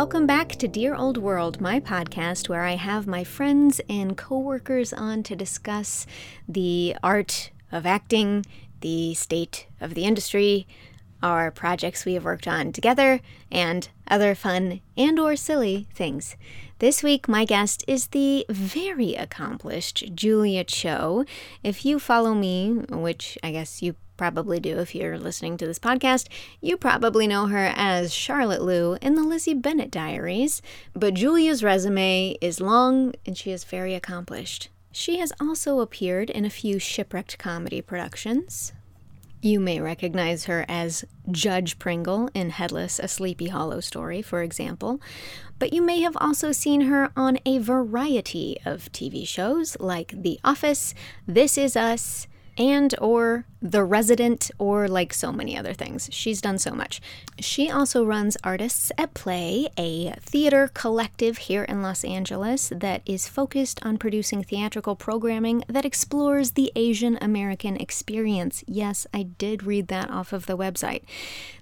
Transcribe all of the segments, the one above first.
Welcome back to Dear Old World, my podcast where I have my friends and coworkers on to discuss the art of acting, the state of the industry, our projects we have worked on together, and other fun and or silly things. This week my guest is the very accomplished Julia Cho. If you follow me, which I guess you probably do if you're listening to this podcast, you probably know her as Charlotte Lu in the Lizzie Bennet Diaries. But Julia's resume is long and she is very accomplished. She has also appeared in a few shipwrecked comedy productions. You may recognize her as Judge Pringle in Headless, a Sleepy Hollow story, for example, but you may have also seen her on a variety of TV shows like The Office, This Is Us, and or The Resident or like so many other things. She's done so much. She also runs Artists at Play, a theater collective here in Los Angeles that is focused on producing theatrical programming that explores the Asian American experience. Yes, I did read that off of the website.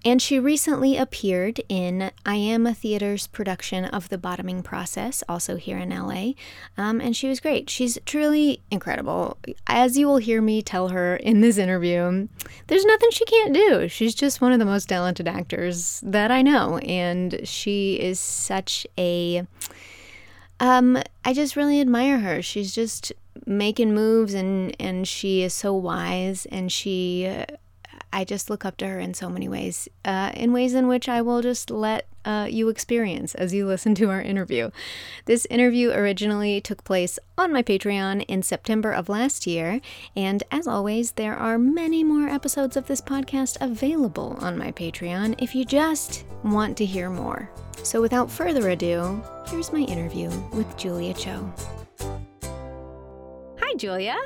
And she recently appeared in IAMA Theater's production of The Bottoming Process, also here in LA. Um, and she was great. She's truly incredible. As you will hear me tell her in this interview, there's nothing she can't do. She's just one of the most talented actors that I know, and she is such a. Um, I just really admire her. She's just making moves, and and she is so wise, and she. I just look up to her in so many ways, uh, in ways in which I will just let uh, you experience as you listen to our interview. This interview originally took place on my Patreon in September of last year, and as always, there are many more episodes of this podcast available on my Patreon if you just want to hear more. So without further ado, here's my interview with Julia Cho. Hi, Julia.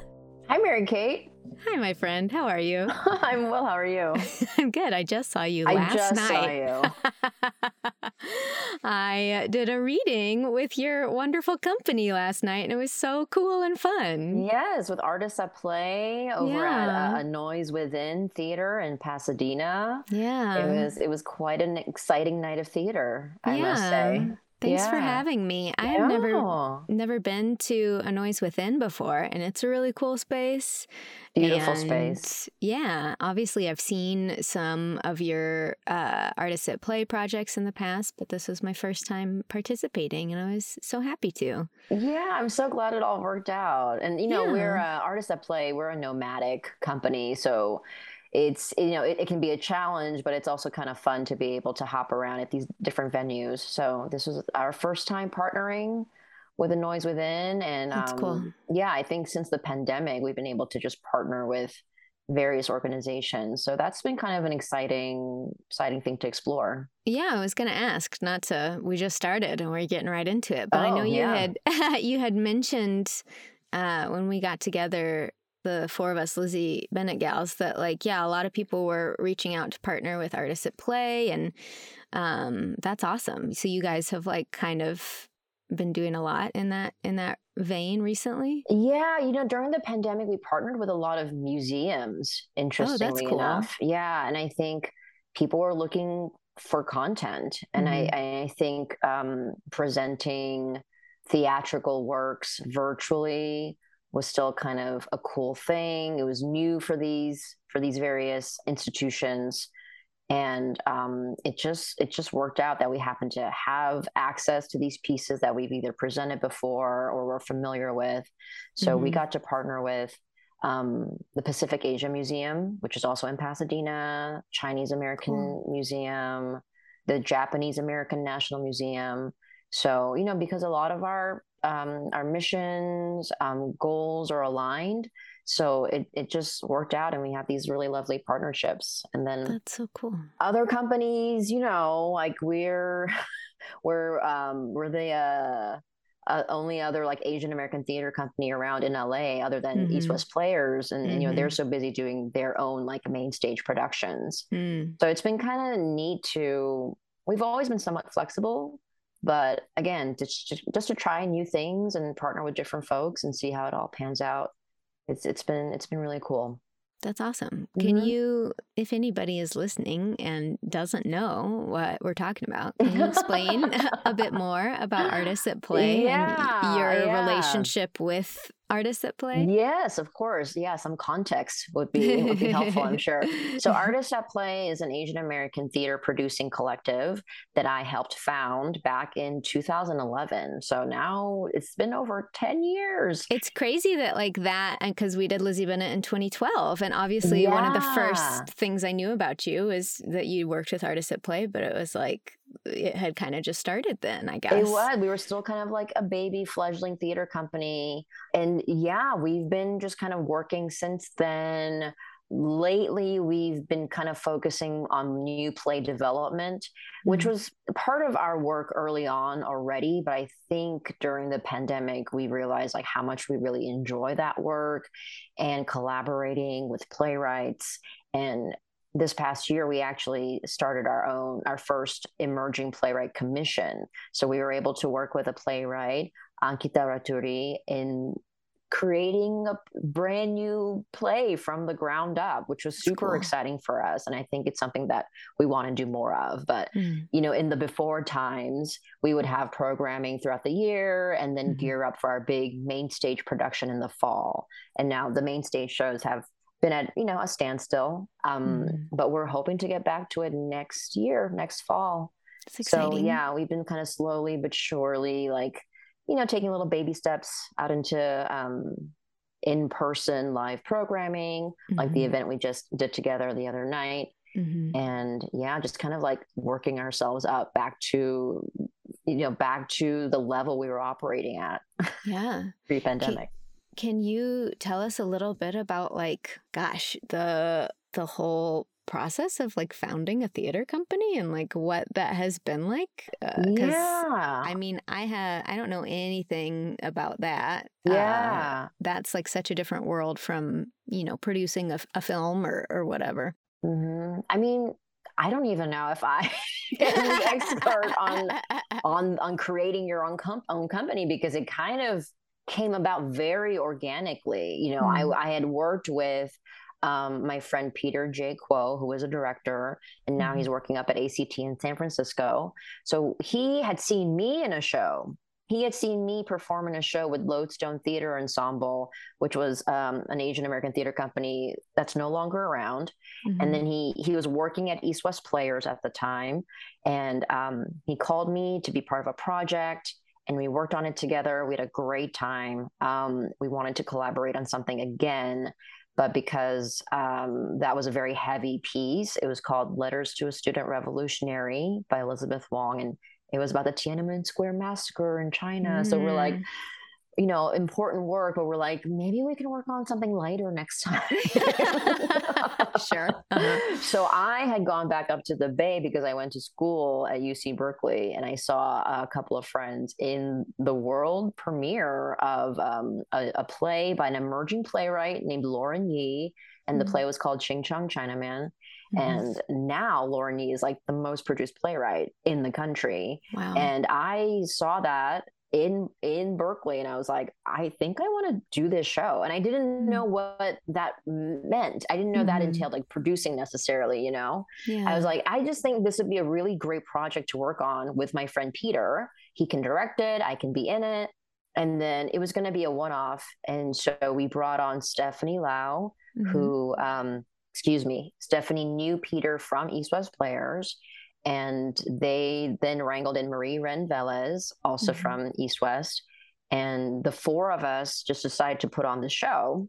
Hi, Mary Kate. Hi, my friend. How are you? I'm well. How are you? I'm good. I just saw you last I just night. saw you. I did a reading with your wonderful company last night, and it was so cool and fun. yes, with artists at play over at uh, a Noise Within Theater in Pasadena. Yeah. it was it was quite an exciting night of theater. I must say. Thanks for having me. I have never Yeah. never been to a Noise Within before, and it's a really cool space. Beautiful And, space. Yeah, obviously I've seen some of your uh, artists at play projects in the past, but this was my first time participating, and I was so happy to. Yeah, I'm so glad it all worked out. And you know, we're uh, artists at play. We're a nomadic company, so it's you know it, it can be a challenge, but it's also kind of fun to be able to hop around at these different venues. So this was our first time partnering with a Noise Within, and um, cool. yeah, I think since the pandemic, we've been able to just partner with various organizations. So that's been kind of an exciting exciting thing to explore. Yeah, I was going to ask. Not to. We just started and we're getting right into it. But I know Oh, you yeah. had you had mentioned uh, when we got together, the four of us, Lizzie Bennet gals, that like yeah, a lot of people were reaching out to partner with artists at play, and um, that's awesome. So you guys have like kind of been doing a lot in that in that vein recently. Yeah, you know, during the pandemic, we partnered with a lot of museums, interestingly Oh, cool. enough. Yeah. And I think people were looking for content. And I, Mm-hmm. I think um, presenting theatrical works virtually was still kind of a cool thing. It was new for these for these various institutions. And um, it just it just worked out that we happened to have access to these pieces that we've either presented before or we're familiar with. So we Mhm. got to partner with um, the Pacific Asia Museum, which is also in Pasadena, Chinese American Museum, the Japanese American National Museum. So you know, because a lot of our um, our missions um, goals are aligned, so it it just worked out, and we have these really lovely partnerships. And then That's so cool. other companies, you know, like we're we're um we're the uh, uh only other like Asian American theater company around in LA other than East Mhm. West Players and, and, you know they're so busy doing their own like main stage productions. Mm. So it's been kind of neat to we've always been somewhat flexible, but again, just just just to try new things and partner with different folks and see how it all pans out. It's it's been it's been really cool. That's awesome. Can mm-hmm. you, if anybody is listening and doesn't know what we're talking about, can you explain a bit more about artists at play yeah, and your yeah. relationship with artists at play? Yes, of course. Yeah, some context would be would be helpful, I'm sure. So Artists at Play is an Asian American theater producing collective that I helped found back in 2011. So now it's been over 10 years. It's crazy that like that and cuz we did Lizzie Bennet in 2012 and obviously yeah. one of the first things I knew about you is that you worked with Artists at Play, but it was like it had kind of just started then, I guess. It was. We were still kind of like a baby fledgling theater company. And yeah, we've been just kind of working since then. Lately, we've been kind of focusing on new play development, which mm-hmm. was part of our work early on already. But I think during the pandemic, we realized like how much we really enjoy that work and collaborating with playwrights and this past year we actually started our own our first emerging playwright commission so we were able to work with a playwright ankita raturi in creating a brand new play from the ground up which was super cool. exciting for us and i think it's something that we want to do more of but mm. you know in the before times we would have programming throughout the year and then mm-hmm. gear up for our big main stage production in the fall and now the main stage shows have been at you know a standstill um, mm. but we're hoping to get back to it next year next fall so yeah we've been kind of slowly but surely like you know taking little baby steps out into um, in-person live programming mm-hmm. like the mm-hmm. event we just did together the other night mm-hmm. and yeah just kind of like working ourselves up back to you know back to the level we were operating at yeah pre-pandemic can you tell us a little bit about like gosh, the the whole process of like founding a theater company and like what that has been like? Uh, yeah. I mean i have i don't know anything about that. Uh, yeah. uh, that's like such a different world from you know producing a, a film or or whatever. Mm-hmm. i mean I don't even know if I am an expert on on on creating your own com- own company because it kind of came about very organically. You know, mm. I, I had worked with um, my friend Peter J. Kuo, who was a director, and now mm. he's mm-hmm. working up at ACT in San Francisco. So he had seen me in a show. He had seen me perform in a show with Lodestone Theater Ensemble, which was um, an Asian American theater company that's no longer around. Mm-hmm. And then he he was working at East West Players at the time, and um, he called me to be part of a project and we worked on it together. We had a great time. Um, we wanted to collaborate on something again, but because um, that was a very heavy piece, it was called Letters to a Student Revolutionary by Elizabeth Wong. And it was about the Tiananmen Square massacre in China. Mm. So we're like, mm you know, important work, but we're like, maybe we can work on something lighter next time. sure. Uh-huh. So I had gone back up to the Bay because I went to school at UC Berkeley and I saw a couple of friends in the world premiere of um, a, a, play by an emerging playwright named Lauren Yee. And mm-hmm. the play was called Ching Chong Chinaman. And now Lauren Yee is like the most produced playwright in the country. Wow. And I saw that in in Berkeley and I was like I think I want to do this show and I didn't know mm. what that meant I didn't know mm-hmm. that entailed like producing necessarily you know yeah. I was like I just think this would be a really great project to work on with my friend Peter he can direct it I can be in it and then it was going to be a one off and so we brought on Stefanie Lau mm-hmm. who um excuse me Stephanie knew Peter from East West Players and they then wrangled in Marie-Reine Velez, also mm-hmm. from East West. And the four of us just decided to put on the show.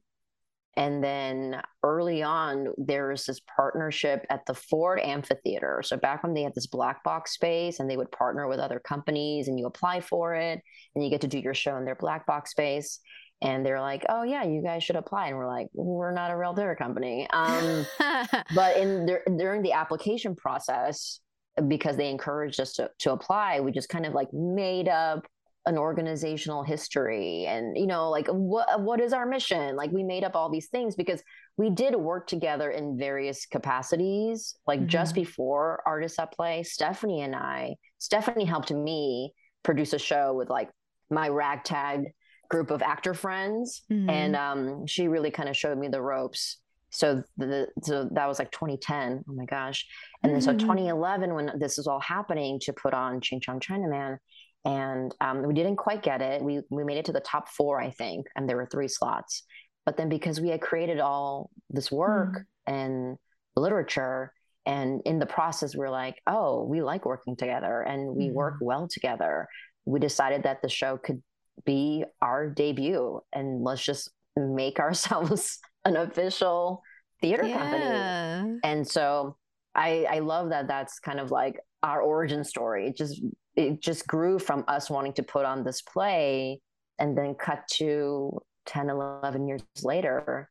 And then early on, there was this partnership at the Ford Amphitheater. So back when they had this black box space and they would partner with other companies and you apply for it and you get to do your show in their black box space. And they're like, oh, yeah, you guys should apply. And we're like, we're not a real theater company. Um, but in during the application process, because they encouraged us to, to apply, we just kind of like made up an organizational history and you know like what what is our mission like we made up all these things because we did work together in various capacities like mm-hmm. just before artists at play stefanie and i stefanie helped me produce a show with like my ragtag group of actor friends mm-hmm. and um, she really kind of showed me the ropes so the so that was like 2010 oh my gosh and then mm-hmm. so 2011 when this was all happening to put on ching chong chinaman and um, we didn't quite get it we we made it to the top four i think and there were three slots but then because we had created all this work mm-hmm. and literature and in the process we're like oh we like working together and we mm-hmm. work well together we decided that the show could be our debut and let's just make ourselves an official theater yeah. company. And so I I love that that's kind of like our origin story. It just it just grew from us wanting to put on this play and then cut to 10 11 years later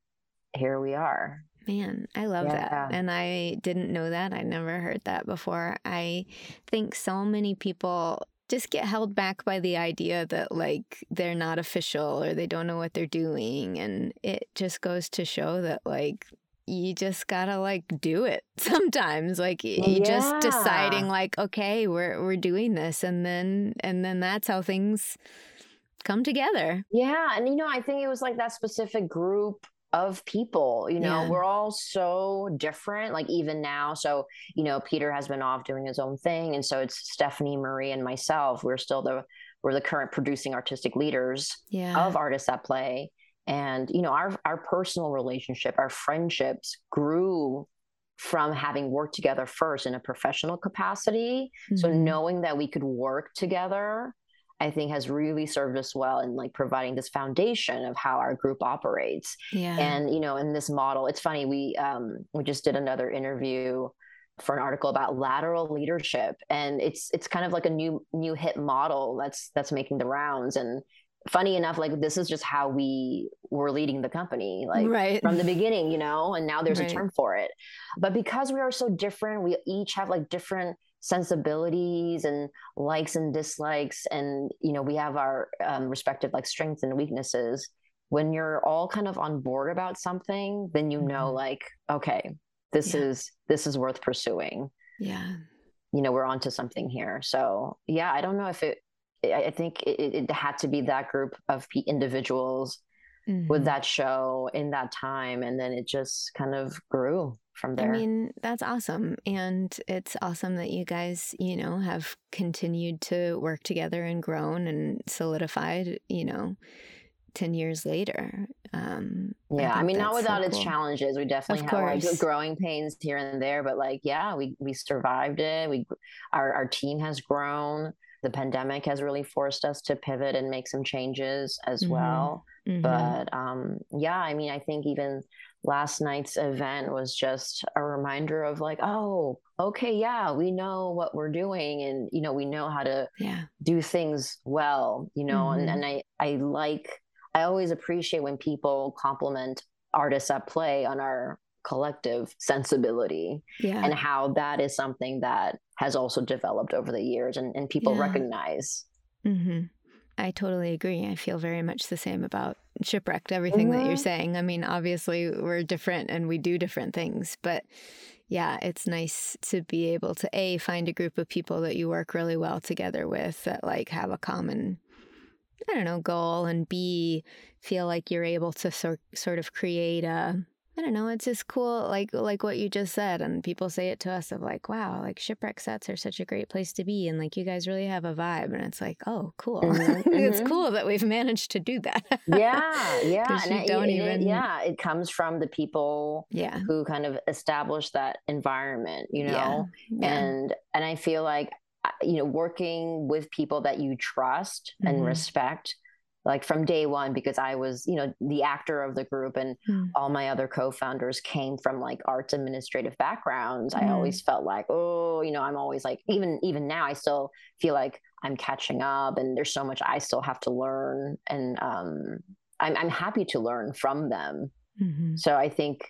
here we are. Man, I love yeah. that. And I didn't know that. I never heard that before. I think so many people just get held back by the idea that like they're not official or they don't know what they're doing and it just goes to show that like you just gotta like do it sometimes like you yeah. just deciding like okay we're we're doing this and then and then that's how things come together yeah and you know i think it was like that specific group of people you know yeah. we're all so different like even now so you know peter has been off doing his own thing and so it's stefanie marie and myself we're still the we're the current producing artistic leaders yeah. of artists at play and you know our our personal relationship our friendships grew from having worked together first in a professional capacity mm-hmm. so knowing that we could work together I think has really served us well in like providing this foundation of how our group operates. Yeah. And you know, in this model, it's funny we um we just did another interview for an article about lateral leadership and it's it's kind of like a new new hit model that's that's making the rounds and funny enough like this is just how we were leading the company like right. from the beginning you know and now there's right. a term for it but because we are so different we each have like different sensibilities and likes and dislikes and you know we have our um, respective like strengths and weaknesses when you're all kind of on board about something then you know mm-hmm. like okay this yeah. is this is worth pursuing yeah you know we're onto something here so yeah i don't know if it i think it, it had to be that group of individuals mm-hmm. with that show in that time and then it just kind of grew from there. I mean, that's awesome. And it's awesome that you guys, you know, have continued to work together and grown and solidified, you know, 10 years later. Um, yeah, I, I mean, not without so its cool. challenges. We definitely have like growing pains here and there, but like, yeah, we, we survived it. We, our, our team has grown. The pandemic has really forced us to pivot and make some changes as mm-hmm. well. Mm-hmm. But um, yeah, I mean, I think even last night's event was just a reminder of like oh okay yeah we know what we're doing and you know we know how to yeah. do things well you know mm-hmm. and, and i i like i always appreciate when people compliment artists at play on our collective sensibility yeah. and how that is something that has also developed over the years and, and people yeah. recognize mm-hmm. I totally agree. I feel very much the same about shipwrecked, everything mm-hmm. that you're mm-hmm. saying. I mean, obviously, we're different and we do different things, but yeah, it's nice to be able to A, find a group of people that you work really well together with that like have a common, I don't know, goal, and B, feel like you're able to sort, sort of create a, I don't know. It's just cool, like like what you just said, and people say it to us of like, "Wow, like shipwreck sets are such a great place to be," and like you guys really have a vibe, and it's like, "Oh, cool! Mm-hmm, it's mm-hmm. cool that we've managed to do that." yeah, yeah, and it, don't it, even... yeah, it comes from the people, yeah, who kind of establish that environment, you know, yeah. Yeah. and and I feel like uh, you know working with people that you trust mm-hmm. and respect like from day one because I was, you know, the actor of the group and mm. all my other co-founders came from like arts administrative backgrounds. Mm. I always felt like, oh, you know, I'm always like even even now I still feel like I'm catching up and there's so much I still have to learn and um I'm I'm happy to learn from them. Mm-hmm. So I think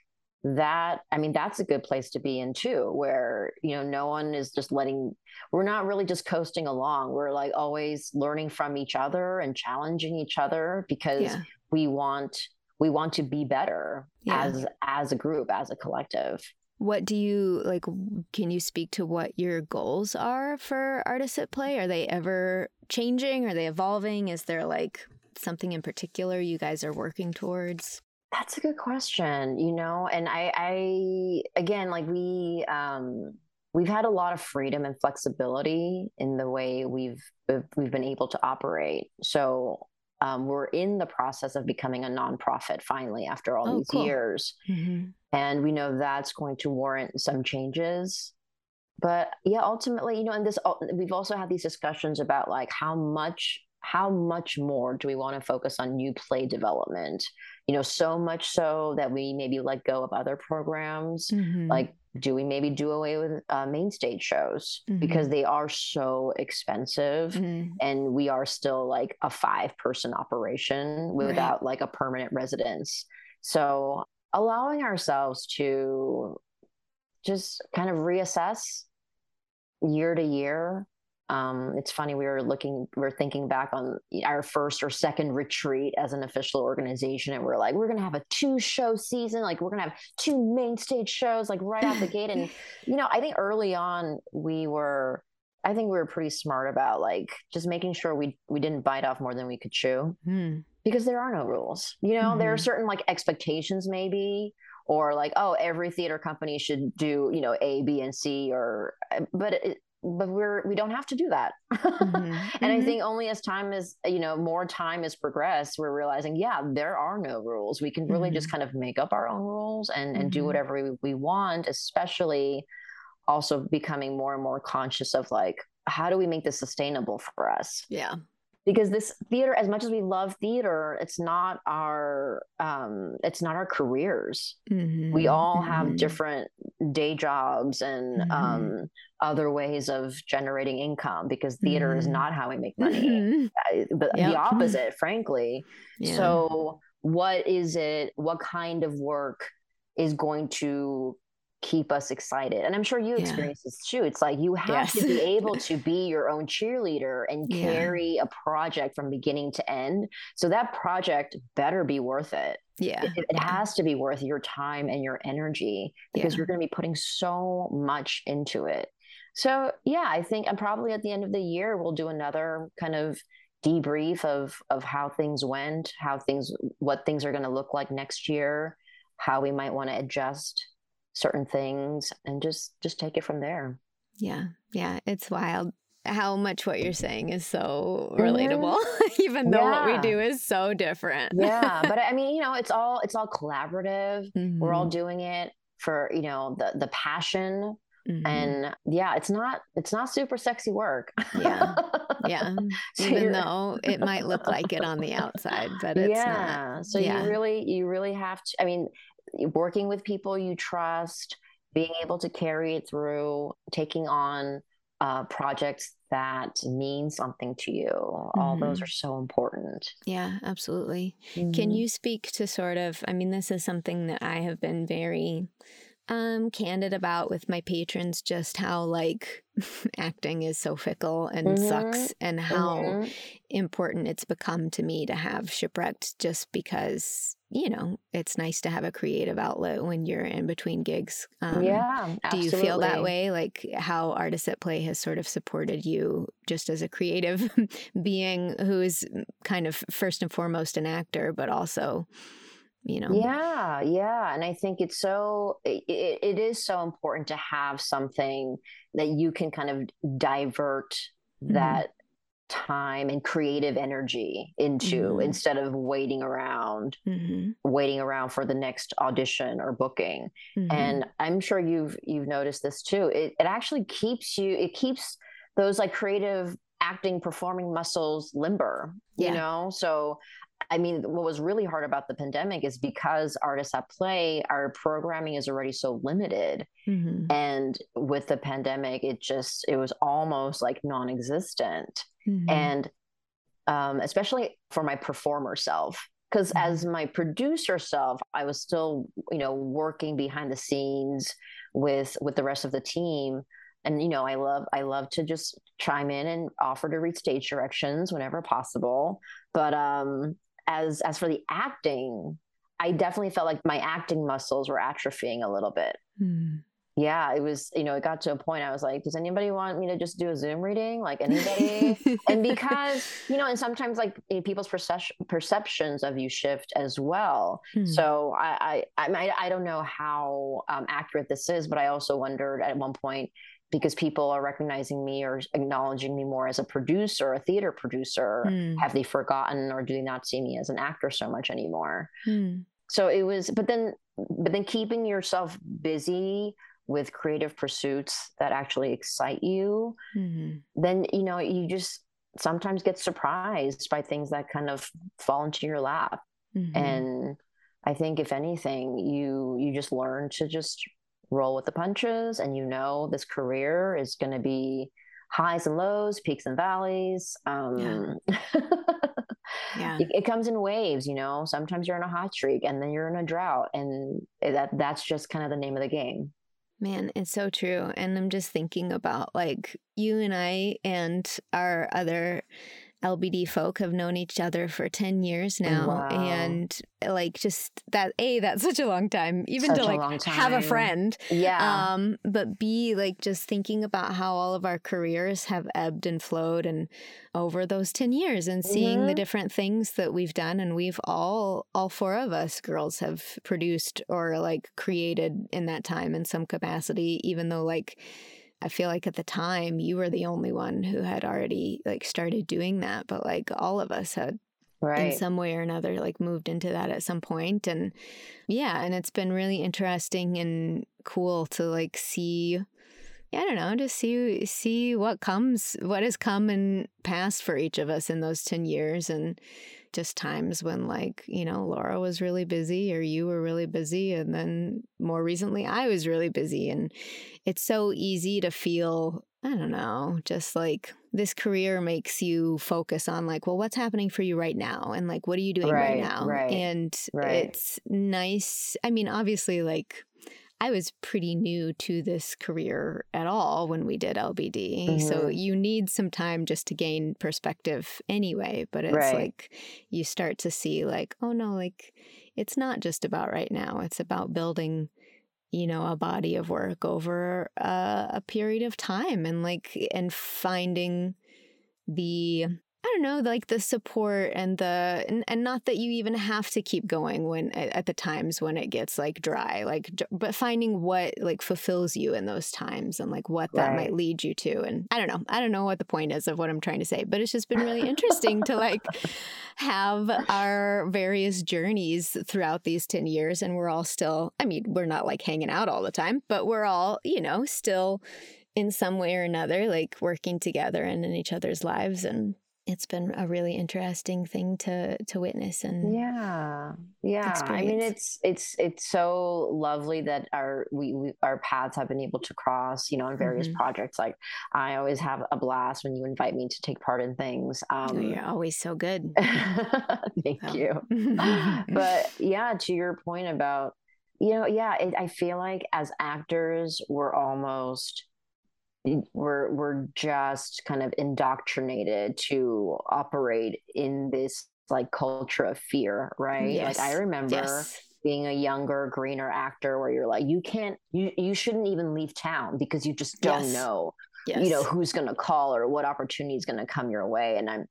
that i mean that's a good place to be in too where you know no one is just letting we're not really just coasting along. We're like always learning from each other and challenging each other because yeah. we want we want to be better yeah. as as a group as a collective. What do you like can you speak to what your goals are for artists at play? Are they ever changing? Are they evolving? Is there like something in particular you guys are working towards That's a good question, you know, and I, I again, like we, um, we've had a lot of freedom and flexibility in the way we've we've been able to operate. So um, we're in the process of becoming a nonprofit finally after all oh, these cool. years, mm-hmm. and we know that's going to warrant some changes. But yeah, ultimately, you know, and this we've also had these discussions about like how much how much more do we want to focus on new play development you know so much so that we maybe let go of other programs mm-hmm. like do we maybe do away with uh, main stage shows mm-hmm. because they are so expensive mm-hmm. and we are still like a five person operation without right. like a permanent residence so allowing ourselves to just kind of reassess year to year um, it's funny we were looking we are thinking back on our first or second retreat as an official organization and we're like we're gonna have a two show season like we're gonna have two main stage shows like right out the gate and you know i think early on we were i think we were pretty smart about like just making sure we we didn't bite off more than we could chew mm. because there are no rules you know mm-hmm. there are mm-hmm. certain like expectations maybe or like oh every theater company should do you know a b and c or but it, but we're we don't have to do that mm-hmm. and mm-hmm. i think only as time is you know more time has progressed we're realizing yeah there are no rules we can really mm-hmm. just kind of make up our own rules and and do mm-hmm. whatever we, we want especially also becoming more and more conscious of like how do we make this sustainable for us yeah because this theater as much as we love theater it's not our um it's not our careers mm-hmm, we all mm-hmm. have different day jobs and mm-hmm. um other ways of generating income because theater is mm-hmm. not how we make money mm-hmm. but yep. the opposite frankly yeah. so what is it what kind of work is going to keep us excited. And I'm sure you experience yeah. this too. It's like you have yes. to be able to be your own cheerleader and carry a project from beginning to end. So that project better be worth it. Yeah. It, it has to be worth your time and your energy because you're going to be putting so much into it. So, yeah, I think I'm probably at the end of the year, we'll do another kind of debrief of of how things went, how things what things are going to look like next year, how we might want to adjust certain things and just just take it from there yeah yeah it's wild how much what you're saying is so relatable mm-hmm. even though yeah. what we do is so different yeah but i mean you know it's all it's all collaborative mm-hmm. we're all mm-hmm. doing it for you know the the passion mm-hmm. and yeah it's not it's not super sexy work yeah yeah so even though it might look like it on the outside but it's yeah not. so yeah. you really you really have to i mean working with people you trust, being able to carry it through, taking on uh, projects that mean something to you. Mm-hmm. All those mm-hmm. are so important. Yeah, absolutely. Mm-hmm. Can you speak to sort of, I mean, this is something that I have been very um candid about with my patrons just how like acting is so fickle and mm-hmm. sucks and how mm-hmm. important it's become to me to have shipwrecked just because you know it's nice to have a creative outlet when you're in between gigs um, yeah absolutely. do you feel that way like how artists at play has sort of supported you just as a creative being who is kind of first and foremost an actor but also you know yeah yeah and i think it's so it, it is so important to have something that you can kind of divert mm-hmm. that time and creative energy into mm-hmm. instead of waiting around mm-hmm. waiting around for the next audition or booking mm-hmm. and i'm sure you've you've noticed this too it, it actually keeps you it keeps those like creative acting performing muscles limber you know so I mean, what was really hard about the pandemic is because artists at play, our programming is already so limited. Mm-hmm. And with the pandemic, it just, it was almost like non existent. Mm-hmm. And um, especially for my performer self, because mm-hmm. as my producer self, I was still, you know, working behind the scenes with with the rest of the team and you know i love i love to just chime in and offer to read stage directions whenever possible but um as as for the acting, I definitely felt like my acting muscles were atrophying a little bit. Mm. yeah, it was, you know, it got to a point I was like, does anybody want me to just do a Zoom reading? Like anybody? and because, you know, and sometimes like eh, people's perception, perceptions of you shift as well. Hmm. So I, I, I, I don't know how um, accurate this is, but I also wondered at one point, because people are recognizing me or acknowledging me more as a producer, a theater producer, hmm. have they forgotten or do they not see me as an actor so much anymore? Hmm. So it was, but then, but then keeping yourself busy with creative pursuits that actually excite you, mm-hmm. then you know you just sometimes get surprised by things that kind of fall into your lap. Mm-hmm. And I think if anything, you you just learn to just roll with the punches and you know this career is going to be highs and lows, peaks and valleys. Um, yeah. yeah. It, it, comes in waves, you know. Sometimes you're in a hot streak and then you're in a drought, and that that's just kind of the name of the game. Man, it's so true. And I'm just thinking about like you and I and our other LBD folk have known each other for 10 years now. Wow. And like just that, A, that's such a long time, even such to like have a friend. Yeah. Um, but B, like just thinking about how all of our careers have ebbed and flowed and over those 10 years and seeing mm-hmm. the different things that we've done. And we've all, all four of us girls have produced or like created in that time in some capacity, even though like, I feel like at the time you were the only one who had already like started doing that, but like all of us had right. in some way or another like moved into that at some point and yeah, and it's been really interesting and cool to like see I don't know, just see see what comes, what has come and passed for each of us in those 10 years and just times when like you know laura was really busy or you were really busy and then more recently i was really busy and it's so easy to feel i don't know just like this career makes you focus on like well what's happening for you right now and like what are you doing right, right now right, and right. it's nice i mean obviously like I was pretty new to this career at all when we did LBD. Mm-hmm. So you need some time just to gain perspective anyway. But it's right. like you start to see, like, oh no, like it's not just about right now, it's about building you know a body of work over a, a period of time and like and finding the I don't know, like the support and the and, and not that you even have to keep going when at, the times when it gets like dry, like but finding what like fulfills you in those times and like what that right. might lead you to. And I don't know, I don't know what the point is of what I'm trying to say, but it's just been really interesting to like have our various journeys throughout these 10 years and we're all still I mean, we're not like hanging out all the time, but we're all, you know, still in some way or another like working together and in each other's lives and it's been a really interesting thing to to witness and yeah yeah experience. i mean it's it's it's so lovely that our we, we, our paths have been able to cross you know in various mm-hmm. projects like i always have a blast when you invite me to take part in things oh, um, oh, you're always so good thank oh. you but yeah to your point about you know yeah it, i feel like as actors we're almost we're we're just kind of indoctrinated to operate in this like culture of fear, right? Yes. Like I remember yes. being a younger, greener actor where you're like, you can't, you you shouldn't even leave town because you just don't yes. know, you know, who's going to call or what opportunity is going to come your way. And I'm,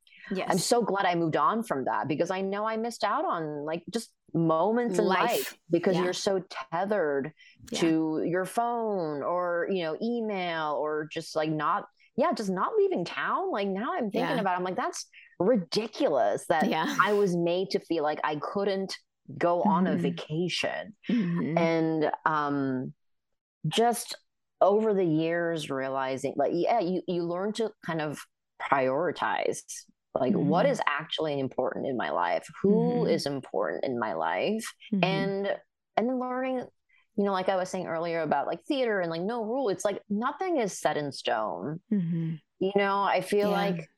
I'm so glad I moved on from that because I know I missed out on like just moments in life, life because yeah. you're so tethered yeah. to your phone or you know email or just like not yeah just not leaving town like now i'm thinking yeah. about it, i'm like that's ridiculous that i was made to feel like i couldn't go mm-hmm. on a mm-hmm. vacation mm-hmm. and um just over the years realizing like yeah you you learn to kind of prioritize like mm-hmm. what is actually important in my life Who mm-hmm. is important in my life mm-hmm. and and then learning you know like i was saying earlier about like theater and like no rule it's like nothing is set in stone mm-hmm. you know i feel yeah. like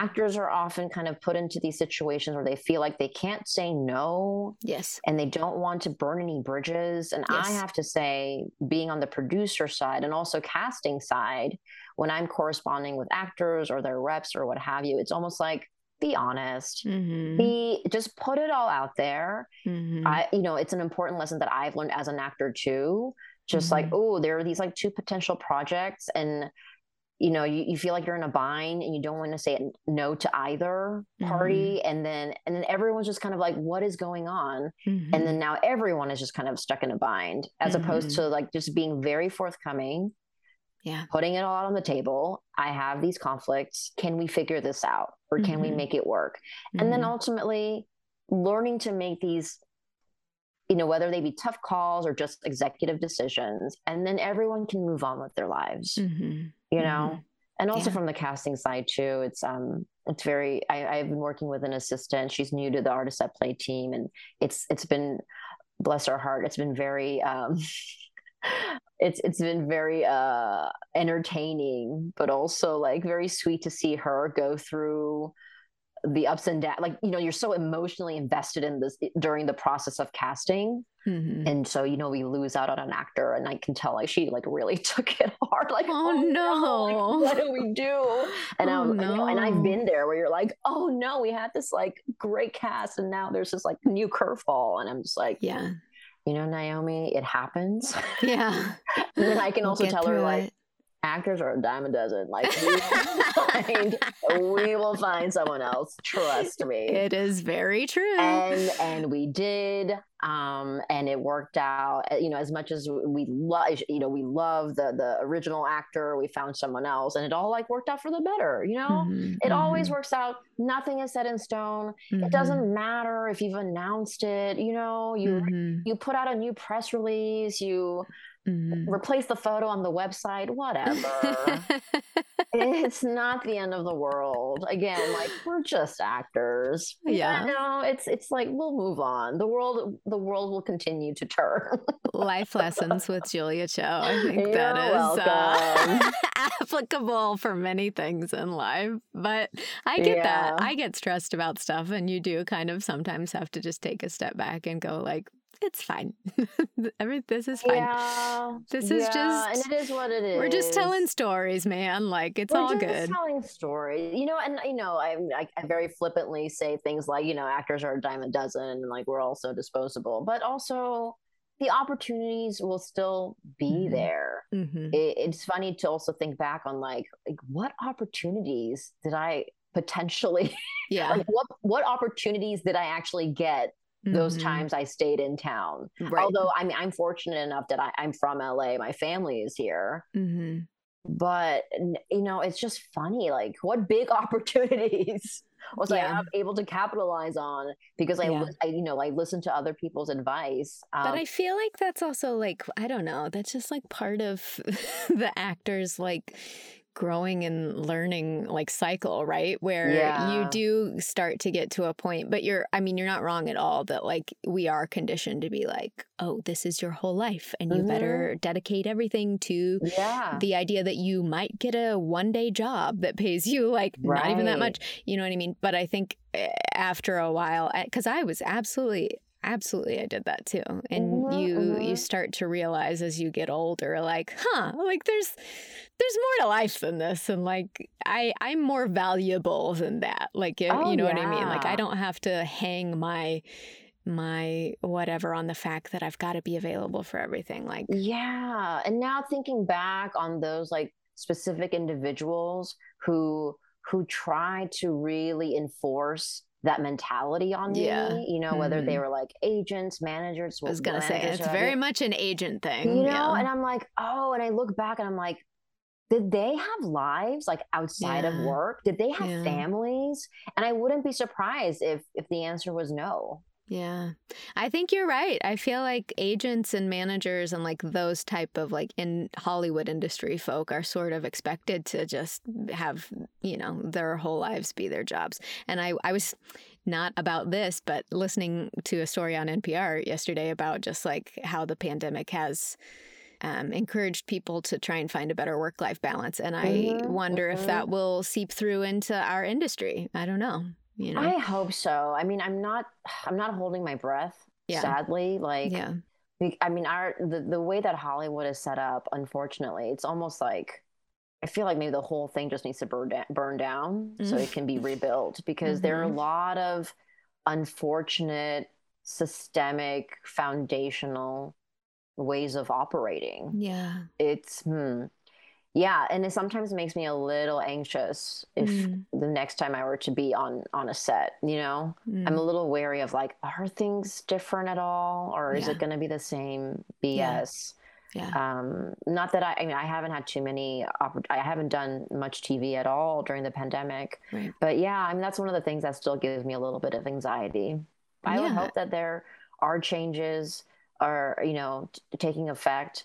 actors are often kind of put into these situations where they feel like they can't say no. Yes. And they don't want to burn any bridges. And yes. I have to say, being on the producer side and also casting side, when I'm corresponding with actors or their reps or what have you, it's almost like, be honest mm-hmm. be just put it all out there mm-hmm. i you know it's an important lesson that i've learned as an actor too just mm-hmm. like oh there are these like two potential projects and you know you, you feel like you're in a bind and you don't want to say no to either party mm-hmm. and then and then everyone's just kind of like what is going on mm-hmm. and then now everyone is just kind of stuck in a bind as opposed mm-hmm. to like just being very forthcoming yeah putting it all out on the table i have these conflicts can we figure this out or can we mm-hmm. make it work and then mm-hmm. ultimately learning to make these you know whether they be tough calls or just executive decisions and then everyone can move on with their lives mm-hmm. you know mm-hmm. and also yeah. from the casting side too it's um it's very I, i've been working with an assistant she's new to the artist at play team and it's it's been bless her heart it's been very um it's it's been very uh entertaining but also like very sweet to see her go through the ups and downs like you know you're so emotionally invested in this during the process of casting mm-hmm. and so you know we lose out on an actor and i can tell like she like really took it hard like oh, oh no like, what do we do and oh, um no. you know, and i've been there where you're like oh no we had this like great cast and now there's this like new curveball and i'm just like yeah you know, Naomi, it happens. Yeah. and then I can also tell her, like, it actors are a dime a dozen. Like we will find, we will find someone else. Trust me. It is very true. And and we did. Um, and it worked out. You know, as much as we love, you know, we love the the original actor. We found someone else, and it all like worked out for the better. You know, mm-hmm. it always mm-hmm. works out. Nothing is set in stone. Mm-hmm. It doesn't matter if you've announced it. You know, you mm-hmm. you put out a new press release. You Mm-hmm. Replace the photo on the website, whatever. it's not the end of the world. Again, like we're just actors. Yeah. No, it's it's like we'll move on. The world the world will continue to turn. Life lessons with Julia Cho. I think You're that is uh, applicable for many things in life. But I get yeah. that. I get stressed about stuff and you do kind of sometimes have to just take a step back and go like, it's fine. Every this is fine. Yeah, this is yeah, just and it is what it is. We're just telling stories, man. Like it's we're all just good. Telling stories, you know, and you know, I, I, I very flippantly say things like, you know, actors are a dime a dozen, and like we're all so disposable, but also the opportunities will still be mm-hmm. there. Mm-hmm. It, it's funny to also think back on like, like what opportunities did I potentially yeah like what what opportunities did I actually get those mm-hmm. times I stayed in town. Right. Although I mean, I'm fortunate enough that I, am from LA, my family is here. Mm-hmm. But you know, it's just funny. Like, what big opportunities was yeah. I able to capitalize on because I, yeah. I, you know, I listened to other people's advice. Um, but I feel like that's also like I don't know. That's just like part of the actors like growing and learning like cycle, right? Where yeah. you do start to get to a point, but you're, I mean, you're not wrong at all that like we are conditioned to be like, oh, this is your whole life and you mm-hmm. better dedicate everything to yeah. the idea that you might get a one day job that pays you like right. not even that much. You know what I mean? But I think eh, after a while, because I was absolutely Absolutely, I did that too. And mm-hmm, you mm-hmm. you start to realize as you get older, like, huh, like there's there's more to life than this, and like I I'm more valuable than that. Like you, oh, you know yeah. what I mean? Like I don't have to hang my my whatever on the fact that I've got to be available for everything. Like yeah, and now thinking back on those like specific individuals who who try to really enforce that mentality on yeah. me. You know, mm-hmm. whether they mm-hmm. were like agents, managers. I was gonna say it's very much an agent thing. You know, yeah. and I'm like, oh, and I look back and I'm like, did they have lives like outside yeah. of work? Did they have families? And I wouldn't be surprised if if the answer was no. Yeah. I think you're right. I feel like agents and managers and like those type of like in Hollywood industry folk are sort of expected to just have, you know, their whole lives be their jobs. And I I was not about this, but listening to a story on NPR yesterday about just like how the pandemic has um, encouraged people to try and find a better work life balance. And I mm-hmm, wonder mm-hmm. if that will seep through into our industry. I don't know you know i hope so i mean i'm not i'm not holding my breath yeah. sadly like yeah i mean our the, the way that hollywood is set up unfortunately it's almost like i feel like maybe the whole thing just needs to burn, da- burn down mm-hmm. so it can be rebuilt because mm-hmm. there are a mm-hmm. lot of unfortunate systemic foundational ways of operating. Yeah. It's hmm. Yeah, and it sometimes makes me a little anxious if Mm. the next time I were to be on on a set, you know? I'm Mm. a little wary of like, are things different at all or is Yeah. it going to be the same BS? Yeah. Um, not that I, I mean, I haven't had too many, oppor- I haven't done much TV at all during the pandemic. Right. But yeah, I mean, that's one of the things that still gives me a little bit of anxiety. I would hope that there are changes are, you know, t- taking effect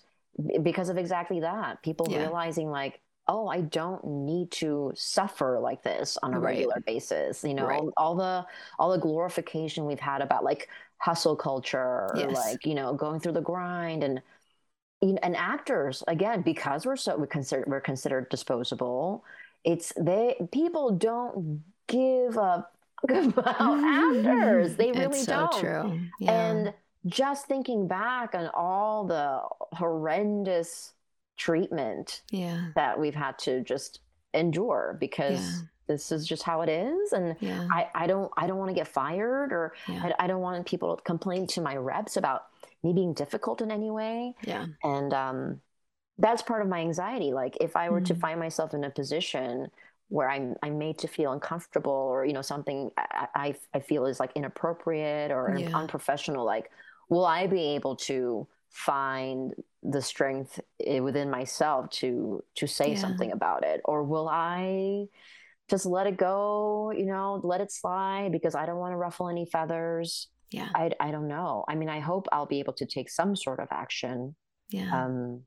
because of exactly that. People Yeah. realizing like, oh, I don't need to suffer like this on a Right. regular basis. You know, Right. all the all the glorification we've had about like hustle culture Yes. like, you know, going through the grind and and actors again because we're so we consider we're considered disposable it's they people don't give fuck about actors they really it's so don't true. Yeah. and just thinking back on all the horrendous treatment yeah. that we've had to just endure because Yeah. this is just how it is and Yeah. I, I don't I don't want to get fired or. I, I don't want people to complain to my reps about me being difficult in any way Yeah. and um, that's part of my anxiety like if i were to Mhm. find myself in a position where i'm i'm made to feel uncomfortable or you know something i i, I feel is like inappropriate or Yeah. unprofessional like will i be able to find the strength within myself to to say Yeah. something about it or will i just let it go you know let it slide because i don't want to ruffle any feathers Yeah. I, I don't know. I mean, I hope I'll be able to take some sort of action. Yeah. Um,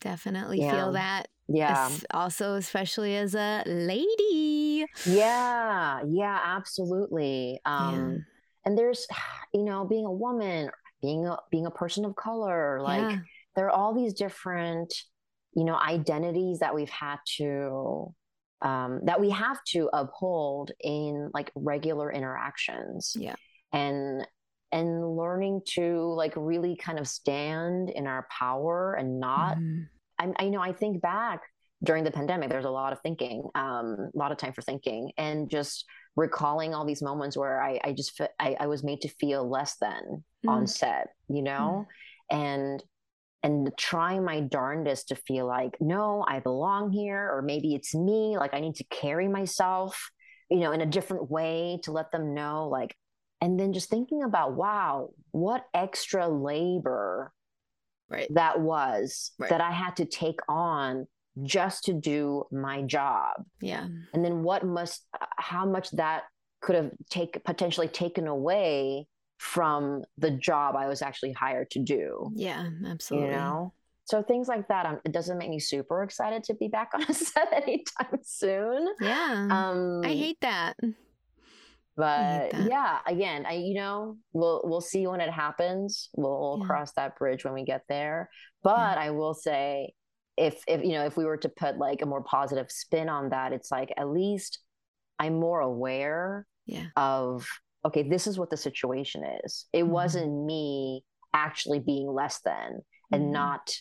Definitely yeah. feel that. yeah, Es- Also, especially as a lady. yeah, yeah, absolutely. Um, and there's, you know, being a woman, being a being a person of color, like yeah. there are all these different, you know, identities that we've had to, um, that we have to uphold in like regular interactions. Yeah. and and learning to like really kind of stand in our power and not Mhm. I, I know I think back during the pandemic, there's a lot of thinking, um, a lot of time for thinking, and just recalling all these moments where I, I just fe- I, I was made to feel less than on Mm. set, you know, and and trying my darndest to feel like no, I belong here, or maybe it's me, like I need to carry myself, you know, in a different way to let them know, like, and then just thinking about wow, what extra labor Right. that was Right. that I had to take on just to do my job. Yeah. And then what must how much that could have take potentially taken away from the job I was actually hired to do. Yeah. Absolutely. You know? So things like that, um, it doesn't make me super excited to be back on a set anytime soon. Yeah. Um, I hate that. but that. yeah, again, I you know we'll we'll see when it happens. We'll Yeah. cross that bridge when we get there. But I will say, if if you know if we were to put like a more positive spin on that, it's like at least I'm more aware Yeah. of okay, this is what the situation is. It Mhm. wasn't me actually being less than and Mhm. not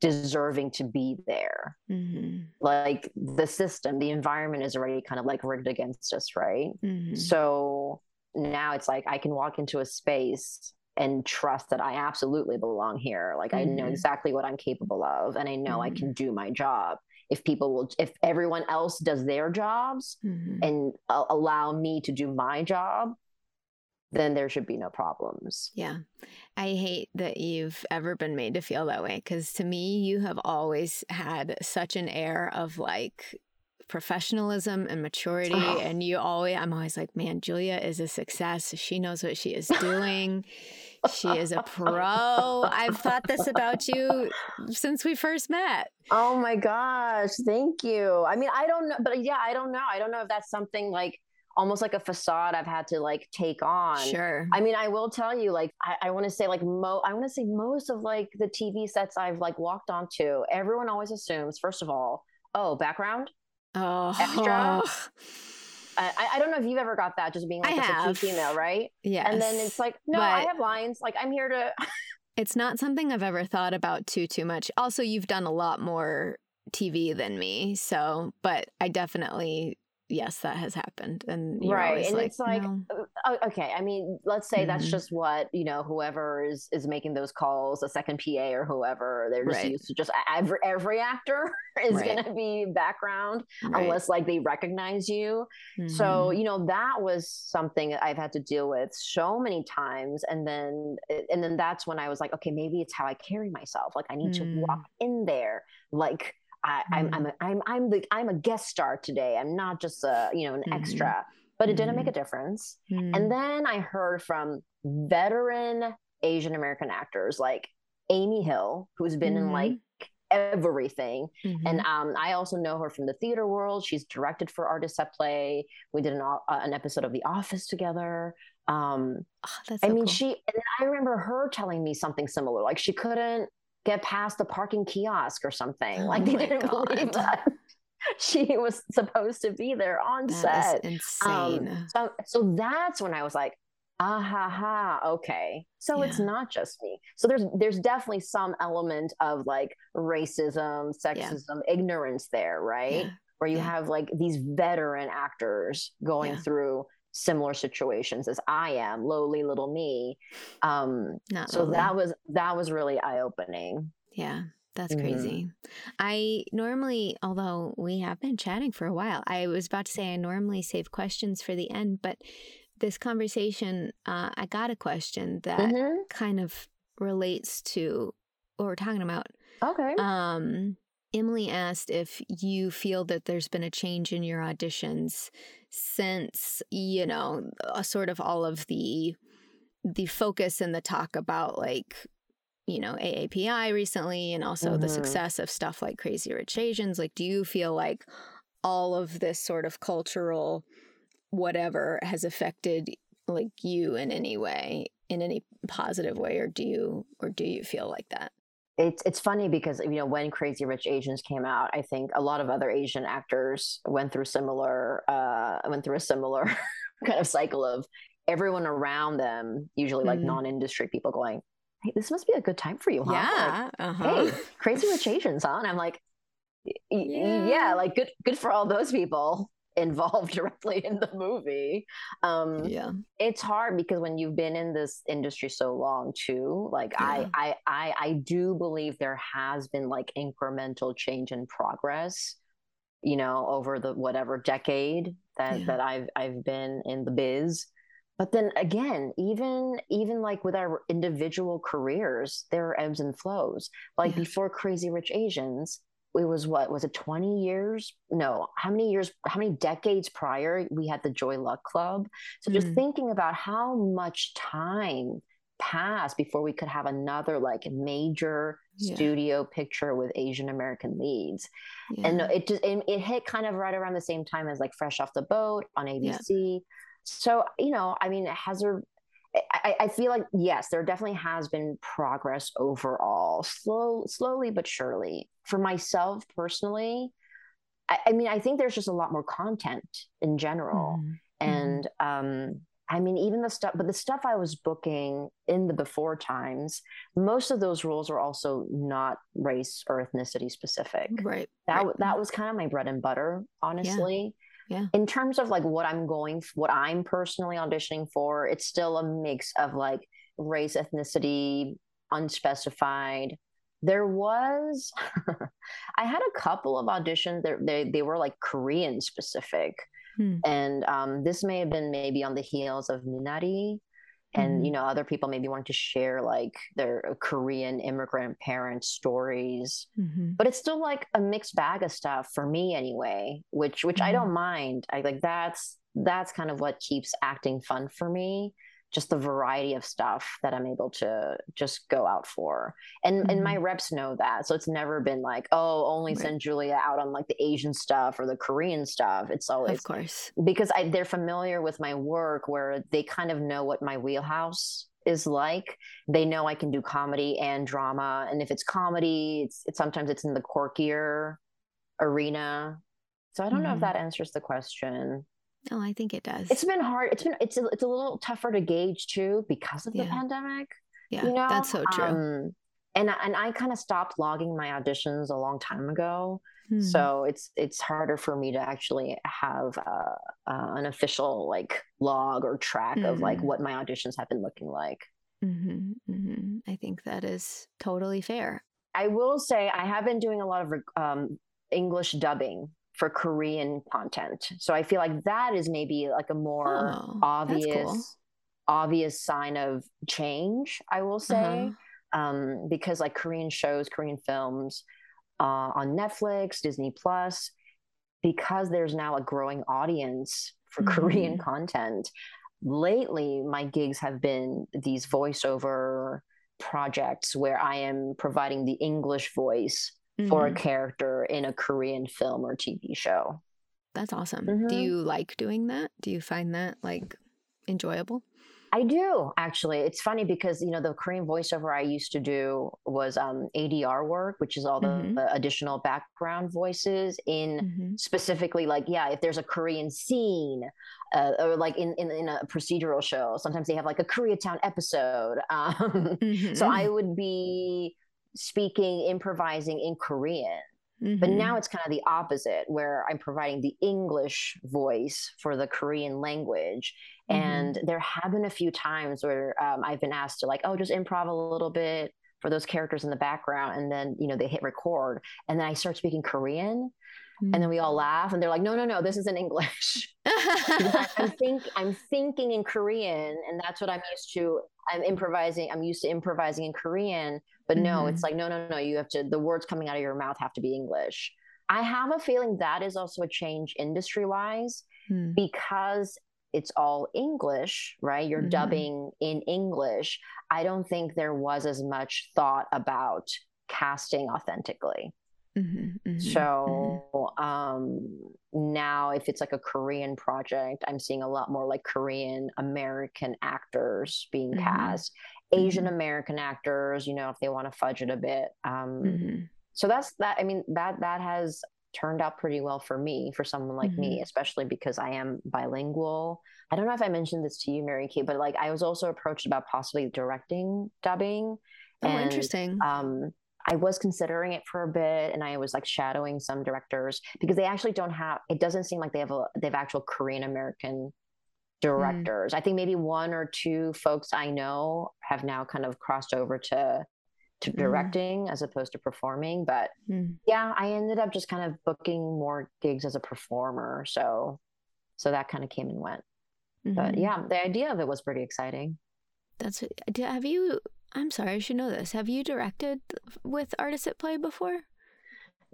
deserving to be there. Mhm. Like the system, the environment is already kind of like rigged against us, right? Mhm. So now it's like I can walk into a space and trust that I absolutely belong here. Like I know Mhm. exactly what I'm capable of and I know I Mhm. can do my job. If people will, if everyone else does their jobs Mhm. and a- allow me to do my job, then there should be no problems. Yeah. I hate that you've ever been made to feel that way because to me, you have always had such an air of like professionalism and maturity. Oh. And you always, I'm always like, man, Julia is a success. She knows what she is doing. she is a pro. I've thought this about you since we first met. Oh my gosh, thank you. I mean, I don't know, but yeah, I don't know. I don't know if that's something like almost like a facade I've had to like take on. Sure. I mean, I will tell you, like, I, I want to say, like, mo, I want to say most of like the TV sets I've like walked onto, everyone always assumes, first of all, oh, background. Oh, Extra? I, I- don't know if you've ever got that, just being like I a have. female, right? Yeah. And then it's like, no, I have lines. Like, I'm here to. It's not something I've ever thought about too too much. Also, you've done a lot more TV than me, so but I definitely yes, that has happened. And right. And like, it's like, no. Uh, okay, I mean, let's say mm-hmm. that's just what, you know, whoever is, is making those calls, a second PA or whoever, they're just right. used to just every, every actor is right. going to be background right. unless like they recognize you. Mm-hmm. So, you know, that was something I've had to deal with so many times. And then, and then that's when I was like, okay, maybe it's how I carry myself. Like I need mm-hmm. to walk mm. in there like I, am I'm, I'm, a, I'm, I'm the, I'm a guest star today. I'm not just a, you know, an mm-hmm. extra, but it didn't make a mm-hmm. difference. Mm-hmm. And then I heard from veteran Asian American actors like Amy Hill, who's been in like mm-hmm. everything. Mm-hmm. And um, I also know her from the theater world. She's directed for Artists at Play. We did an, uh, an episode of The Office together. Um, oh, so I mean, cool. she, and I remember her telling me something similar. Like she couldn't get past the parking kiosk or something. Oh like they didn't God. believe that she was supposed to be there on that set. insane. Um, so, so that's when I was like, ah ha ha, okay. So yeah. it's not just me. So there's there's definitely some element of like racism, sexism, yeah. ignorance there, right? Yeah. Where you have like these veteran actors going through similar situations as I am, lowly little me. Um, Not so lowly. that was that was really eye opening. Yeah. That's mm-hmm. crazy. I normally, although we have been chatting for a while, I was about to say I normally save questions for the end, but this conversation, uh, I got a question that mm-hmm. kind of relates to what we're talking about. Okay. Um, Emily asked if you feel that there's been a change in your auditions since, you know, uh, sort of all of the the focus and the talk about like you know AAPI recently and also mm-hmm. the success of stuff like Crazy Rich Asians like do you feel like all of this sort of cultural whatever has affected like you in any way in any positive way or do you or do you feel like that it's it's funny because you know when Crazy Rich Asians came out, I think a lot of other Asian actors went through similar uh, went through a similar kind of cycle of everyone around them, usually like mm. non-industry people, going, "Hey, this must be a good time for you, huh?" Yeah. Like, uh-huh. Hey, Crazy Rich Asians, huh? And I'm like, yeah. yeah, like good good for all those people involved directly in the movie. Um, yeah, it's hard because when you've been in this industry so long too, like yeah. I, I, I, I do believe there has been like incremental change and progress, you know, over the whatever decade that yeah. that I've I've been in the biz. But then again, even even like with our individual careers, there are ebbs and flows. Like yeah. before Crazy Rich Asians, it was what was it 20 years no how many years how many decades prior we had the joy luck club so mm. just thinking about how much time passed before we could have another like major yeah. studio picture with asian american leads yeah. and it just it, it, hit kind of right around the same time as like fresh off the boat on abc yeah. so you know i mean it has there I, I, feel like yes, there definitely has been progress overall, slow, slowly but surely. For myself personally, I, I mean, I think there's just a lot more content in general, mm-hmm. and um, I mean, even the stuff, but the stuff I was booking in the before times, most of those roles were also not race or ethnicity specific. Right. That right. that was kind of my bread and butter, honestly. Yeah. In terms of like what I'm going, what I'm personally auditioning for, it's still a mix of like race, ethnicity, unspecified. There was, I had a couple of auditions. They they they were like Korean specific, hmm. and um, this may have been maybe on the heels of Minari, and mm-hmm. you know other people maybe wanted to share like their uh, korean immigrant parents stories mm-hmm. but it's still like a mixed bag of stuff for me anyway which which mm-hmm. i don't mind i like that's that's kind of what keeps acting fun for me just the variety of stuff that I'm able to just go out for. And mm-hmm. and my mm-hmm. reps know that. So it's never been like, oh, only right. send Julia out on like the Asian stuff or the Korean stuff. It's always Of course. Because I, they're familiar with my work where they kind of know what my wheelhouse is like. They know I can do comedy and drama. And if it's comedy, it's, it's sometimes it's in the quirkier arena. So I don't mm-hmm. know if mm-hmm. that answers the question. No, I think it does. It's been hard. It's been it's a, it's a little tougher to gauge too because of the pandemic. Yeah, you know? that's so true. Um, and and I kind of stopped logging my auditions a long time ago Hmm. So it's it's harder for me to actually have uh, uh, an official like log or track mm-hmm. of like mm-hmm. what my auditions have been looking like. Mm-hmm, mm-hmm. I think that is totally fair. I will say I have been doing a lot of um, English dubbing for Korean content, so I feel like that is maybe like a more oh, obvious cool. obvious sign of change. I will say uh-huh. um, because like Korean shows, Korean films uh, on Netflix, Disney Plus, because there's now a growing audience for mm-hmm. Korean content. Lately, my gigs have been these voiceover projects where I am providing the English voice mm-hmm. for a mm-hmm. character in a Korean film or TV show. That's awesome. Mm-hmm. Do you like doing that? Do you find that like enjoyable? I do actually. It's funny because you know the Korean voiceover I used to do was um, ADR work, which is all the, mm-hmm. the additional background voices in mm-hmm. specifically like yeah, if there's a Korean scene uh, or like in, in, in a procedural show, sometimes they have like a Koreatown episode. Um, mm-hmm. So I would be speaking, improvising in Korean. Mm-hmm. But now it's kind of the opposite, where I'm providing the English voice for the Korean language. Mm-hmm. And there have been a few times where um, I've been asked to, like, oh, just improv a little bit for those characters in the background. And then, you know, they hit record. And then I start speaking Korean. And then we all laugh and they're like, no, no, no, this is in English. I'm, think, I'm thinking in Korean. And that's what I'm used to. I'm improvising. I'm used to improvising in Korean. But no, mm-hmm. it's like, no, no, no, you have to, the words coming out of your mouth have to be English. I have a feeling that is also a change industry wise mm. because it's all English, right? You're mm-hmm. dubbing in English. I don't think there was as much thought about casting authentically. Mm-hmm, mm-hmm, so mm-hmm. um, now, if it's like a Korean project, I'm seeing a lot more like Korean American actors being mm-hmm. cast. Asian mm-hmm. American actors, you know, if they want to fudge it a bit. Um, mm-hmm. So that's that. I mean, that that has turned out pretty well for me, for someone like mm-hmm. me, especially because I am bilingual. I don't know if I mentioned this to you, Mary Kate, but like I was also approached about possibly directing dubbing. Oh, and, interesting. Um, I was considering it for a bit, and I was like shadowing some directors because they actually don't have. It doesn't seem like they have a they have actual Korean American Mm. directors. Mm. I think maybe one or two folks I know have now kind of crossed over to to mm. directing mm. as opposed to performing. But mm. yeah, I ended up just kind of booking more gigs as a performer. So so that kind of came and went. Mm-hmm. But yeah, the idea of it was pretty exciting. That's have you I'm sorry, I should know this. Have you directed with artists at play before?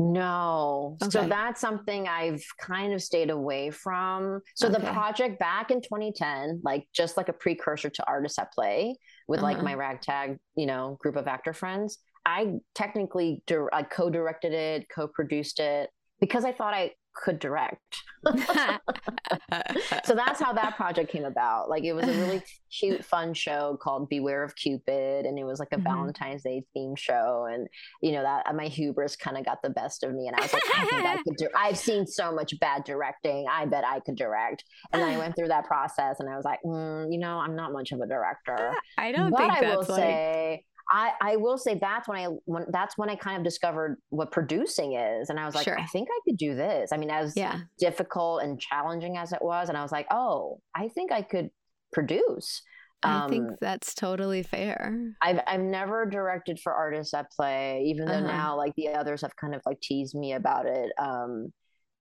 No. Okay. So that's something I've kind of stayed away from. So okay. the project back in 2010, like just like a precursor to Artists at Play with uh-huh. like my ragtag, you know, group of actor friends, I technically I co-directed it, co-produced it because I thought I could direct. so that's how that project came about. Like it was a really cute, fun show called Beware of Cupid, and it was like a mm-hmm. Valentine's Day theme show. And you know that my hubris kind of got the best of me, and I was like, I think I could. do. I've seen so much bad directing. I bet I could direct. And then I went through that process, and I was like, mm, you know, I'm not much of a director. I don't but think I will like... say I, I will say that's when I when that's when I kind of discovered what producing is, and I was like, sure. I think I could do this. I mean, as yeah. difficult and challenging as it was, and I was like, oh, I think I could produce. I um, think that's totally fair. I've I've never directed for artists at play, even though uh-huh. now like the others have kind of like teased me about it. Um,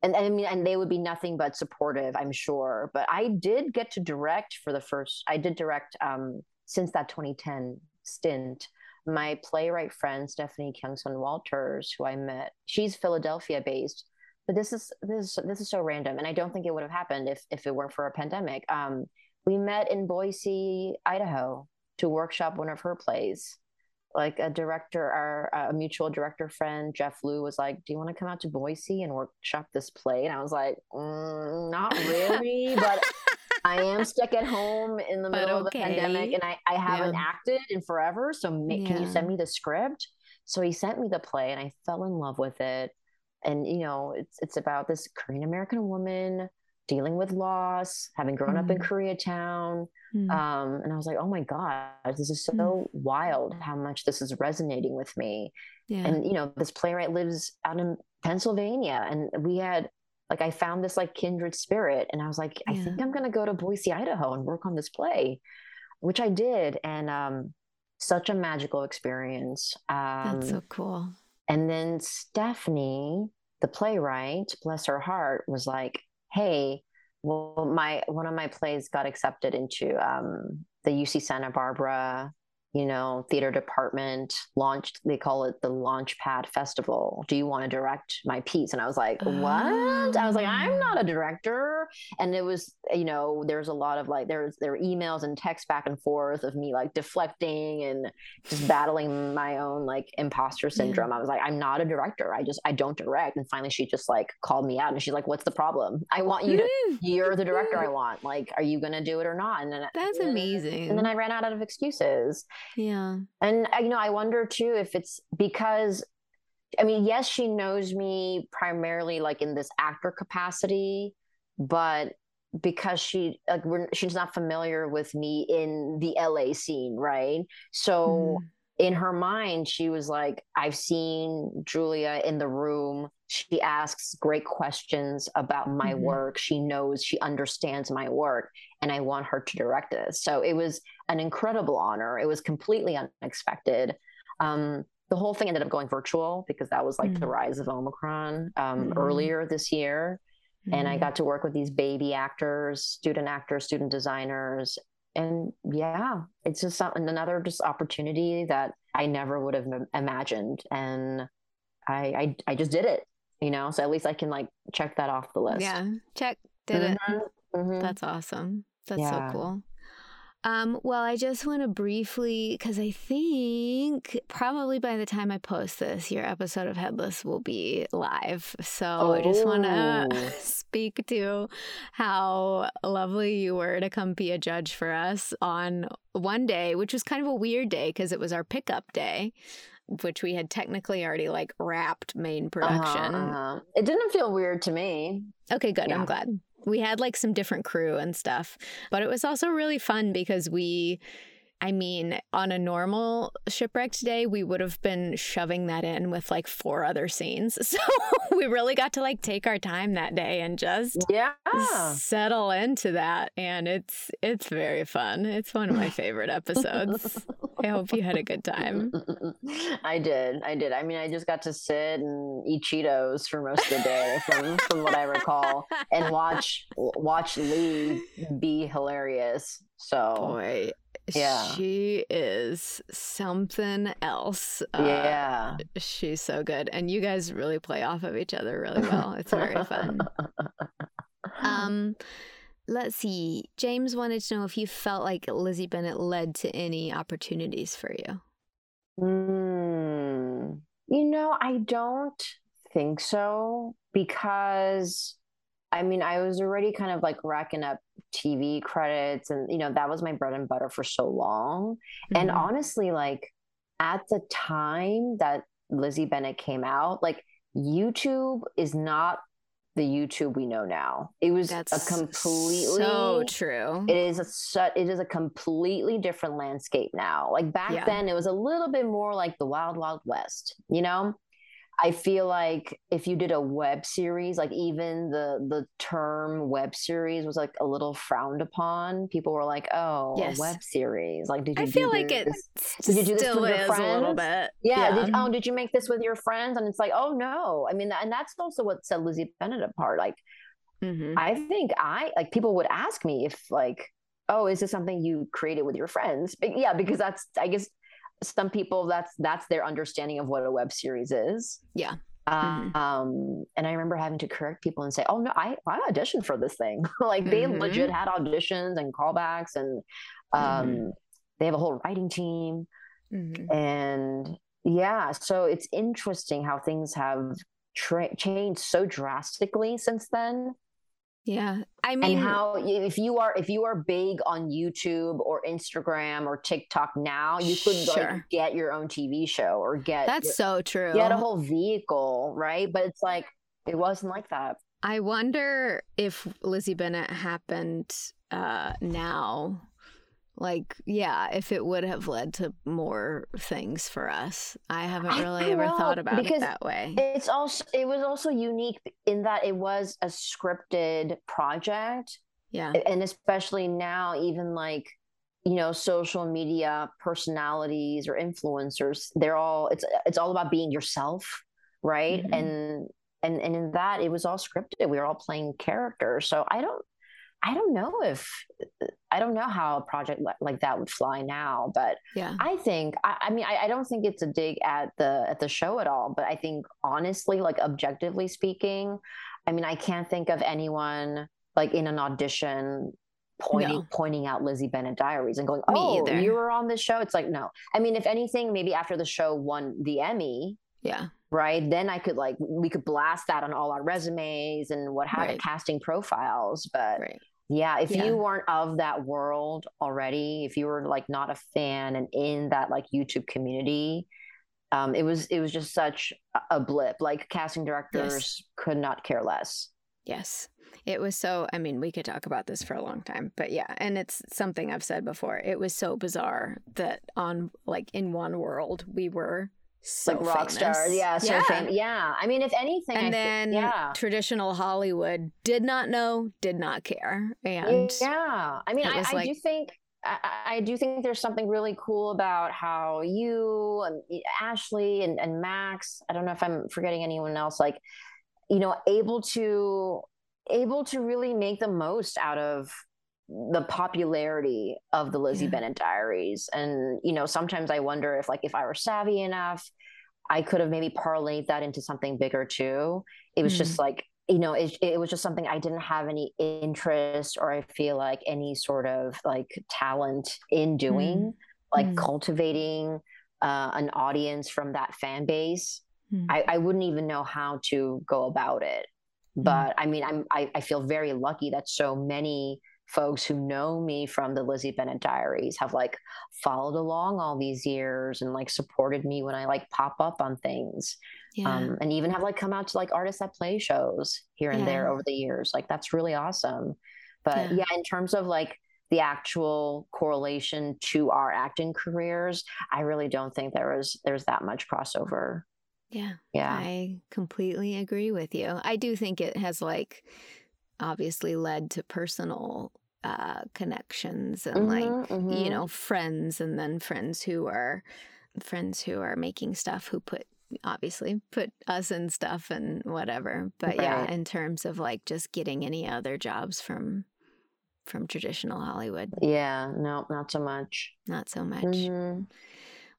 and, and I mean, and they would be nothing but supportive, I'm sure. But I did get to direct for the first. I did direct um, since that 2010 stint my playwright friend Stephanie Kyungsun Walters, who I met, she's Philadelphia based. But this is this is this is so random, and I don't think it would have happened if if it weren't for a pandemic. Um, we met in Boise, Idaho, to workshop one of her plays. Like a director, our a mutual director friend, Jeff Liu, was like, "Do you want to come out to Boise and workshop this play?" And I was like, mm, "Not really, but I am stuck at home in the middle okay. of the pandemic and I, I haven't yeah. acted in forever. So ma- yeah. can you send me the script? So he sent me the play and I fell in love with it. And, you know, it's, it's about this Korean American woman dealing with loss, having grown mm. up in mm. Koreatown. Mm. Um, and I was like, oh my God, this is so mm. wild how much this is resonating with me. Yeah. And, you know, this playwright lives out in Pennsylvania, and we had like I found this like kindred spirit, and I was like, yeah. I think I'm gonna go to Boise, Idaho, and work on this play, which I did, and um, such a magical experience. Um, That's so cool. And then Stephanie, the playwright, bless her heart, was like, "Hey, well, my one of my plays got accepted into um, the UC Santa Barbara you know, theater department launched, they call it the Launchpad Festival. Do you want to direct my piece? And I was like, what? I was like, I'm not a ah. director. And it was, you know, there's a lot of like, there's, there were emails and texts back and forth of me like deflecting and just battling my own like imposter syndrome. Yeah. I was like, I'm not a director. I just, I don't direct. And finally she just like called me out and she's like, what's the problem? I want you to, you're the director I want. Like, are you going to do it or not? And then that's amazing. And then I ran out of excuses. Yeah. And, uh, you know, I wonder too if it's because, I mean, yes, she knows me primarily like in this actor capacity, but because she like we're, she's not familiar with me in the LA scene, right? So mm. in her mind, she was like, I've seen Julia in the room. She asks great questions about my mm-hmm. work. She knows, she understands my work, and I want her to direct this. So it was an incredible honor. It was completely unexpected. Um, the whole thing ended up going virtual because that was like mm-hmm. the rise of Omicron um, mm-hmm. earlier this year. And I mm-hmm. got to work with these baby actors, student actors, student designers. And yeah, it's just another just opportunity that I never would have imagined. And I, I, I just did it, you know, so at least I can like check that off the list. Yeah. Check. Did it. Mm-hmm. Mm-hmm. That's awesome. That's yeah. so cool. Um, well, I just want to briefly, because I think probably by the time I post this, your episode of Headless will be live. So oh. I just want to oh. speak to how lovely you were to come be a judge for us on one day, which was kind of a weird day because it was our pickup day which we had technically already like wrapped main production. Uh-huh, uh-huh. It didn't feel weird to me. Okay, good. Yeah. I'm glad we had like some different crew and stuff, but it was also really fun because we I mean, on a normal shipwrecked day, we would have been shoving that in with like four other scenes. So we really got to like take our time that day and just yeah settle into that. And it's it's very fun. It's one of my favorite episodes. I hope you had a good time. I did. I did. I mean, I just got to sit and eat Cheetos for most of the day, from from what I recall, and watch watch Lee be hilarious. So boy, yeah. She is something else. Uh, yeah. She's so good. And you guys really play off of each other really well. It's very fun. um, let's see. James wanted to know if you felt like Lizzie Bennet led to any opportunities for you. Mm, you know, I don't think so because I mean, I was already kind of like racking up TV credits and, you know, that was my bread and butter for so long. Mm-hmm. And honestly, like at the time that Lizzie Bennet came out, like YouTube is not the YouTube we know now. It was That's a completely so true. It is a it is a completely different landscape now. Like back yeah. then, it was a little bit more like the Wild Wild West. You know, I feel like if you did a web series, like even the the term web series was like a little frowned upon. People were like, "Oh, yes. web series." Like, did you? I feel like it. Did you do this with your friends? A little bit. Yeah. yeah. Did, oh, did you make this with your friends? And it's like, oh no. I mean, and that's also what set Lizzie Bennet apart. Like, mm-hmm. I think I like people would ask me if like, oh, is this something you created with your friends? But yeah, because that's I guess some people that's that's their understanding of what a web series is. Yeah. mm-hmm. Um, and I remember having to correct people and say, "Oh no, I I auditioned for this thing." like they mm-hmm. legit had auditions and callbacks, and um, mm-hmm. they have a whole writing team. Mm-hmm. And yeah, so it's interesting how things have tra- changed so drastically since then. Yeah. I mean and how if you are if you are big on YouTube or Instagram or TikTok now, you could sure. like get your own TV show or get That's so true. Get a whole vehicle, right? But it's like it wasn't like that. I wonder if Lizzie Bennet happened uh now like yeah if it would have led to more things for us. I haven't really don't ever know, thought about it that way. It's also it was also unique in that it was a scripted project yeah. and especially now even like you know social media personalities or influencers they're all it's it's all about being yourself right? Mhm. and and and in that it was all scripted. We were all playing characters. So i don't i don't know if i don't know how a project like that would fly now but yeah I think I, I mean I, I don't think it's a dig at the at the show at all, but I think honestly, like objectively speaking, I mean I can't think of anyone like in an audition pointing No. pointing out Lizzie Bennet Diaries and going, Oh, you were on this show. It's like no. I mean, if anything, maybe after the show won the Emmy, yeah right? Then I could like we could blast that on all our resumes and what have Right. casting profiles. But right yeah, if Yeah. you weren't of that world already, if you were like not a fan and in that like YouTube community, um, it was it was just such a- a blip. Like casting directors could not care less. Yes. It was so, I mean, we could talk about this for a long time, but yeah. And it's something I've said before. It was so bizarre that on, like, in one world, we were so like rock famous. stars, yeah, so yeah. fam- yeah. I mean, if anything, And thi- then yeah, traditional Hollywood did not know, did not care. And yeah. I mean, I, I like- do think. I, I I do think there's something really cool about how you and Ashley and, and Max. I don't know if I'm forgetting anyone else. Like, you know, able to able to really make the most out of the popularity of the Lizzie Yeah. Bennet Diaries. And you know, sometimes I wonder if like if I were savvy enough, I could have maybe parlayed that into something bigger too. It was Mm. just like you know, it, it was just something I didn't have any interest or I feel like any sort of like talent in doing, like Mm. cultivating uh, an audience from that fan base. Mm. I, I wouldn't even know how to go about it. But I mean, I'm I, I feel very lucky that so many folks who know me from the Lizzie Bennet Diaries have like followed along all these years and like supported me when I like pop up on things yeah. um, and even have like come out to like Artists at Play shows here and there over the years. Like that's really awesome. But Yeah. yeah. in terms of like the actual correlation to our acting careers, I really don't think there was there's that much crossover. yeah. Yeah. I completely agree with you. I do think it has like obviously led to personal uh connections and like Mhm, mhm. you know friends and then friends who are friends who are making stuff who put obviously put us in stuff and whatever but yeah in terms of like just getting any other jobs from from traditional hollywood Yeah, no, not so much. not so much Mhm.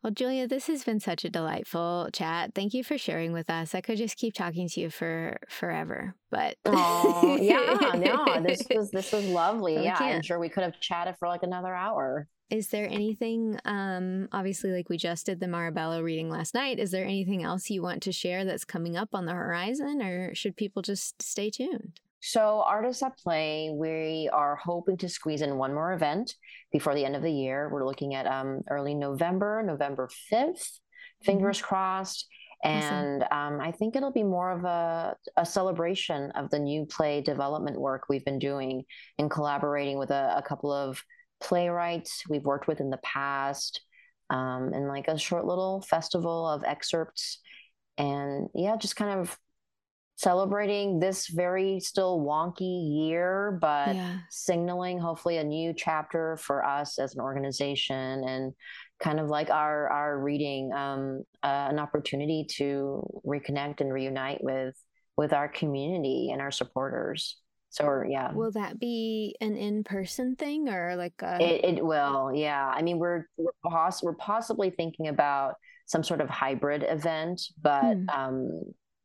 Well julia this has been such a delightful chat thank you for sharing with us i could just keep talking to you for forever but Oh, yeah, no, this was this was lovely. But yeah, I'm sure we could have chatted for like another hour. Is there anything, um, obviously, like we just did the Marabella reading last night, is there anything else you want to share that's coming up on the horizon, or should people just stay tuned? So, Artists at Play, we are hoping to squeeze in one more event before the end of the year. We're looking at um, early November, November 5th, fingers crossed. Awesome. And um, I think it'll be more of a, a celebration of the new play development work we've been doing in collaborating with a, a couple of playwrights we've worked with in the past, um, and like a short little festival of excerpts. And yeah, just kind of celebrating this very still wonky year, but yeah. signaling hopefully a new chapter for us as an organization and kind of like our our reading um, uh, an opportunity to reconnect and reunite with with our community and our supporters so yeah Will that be an in person thing or like a. it, it will yeah i mean we're we're, poss- we're possibly thinking about some sort of hybrid event but Hmm. um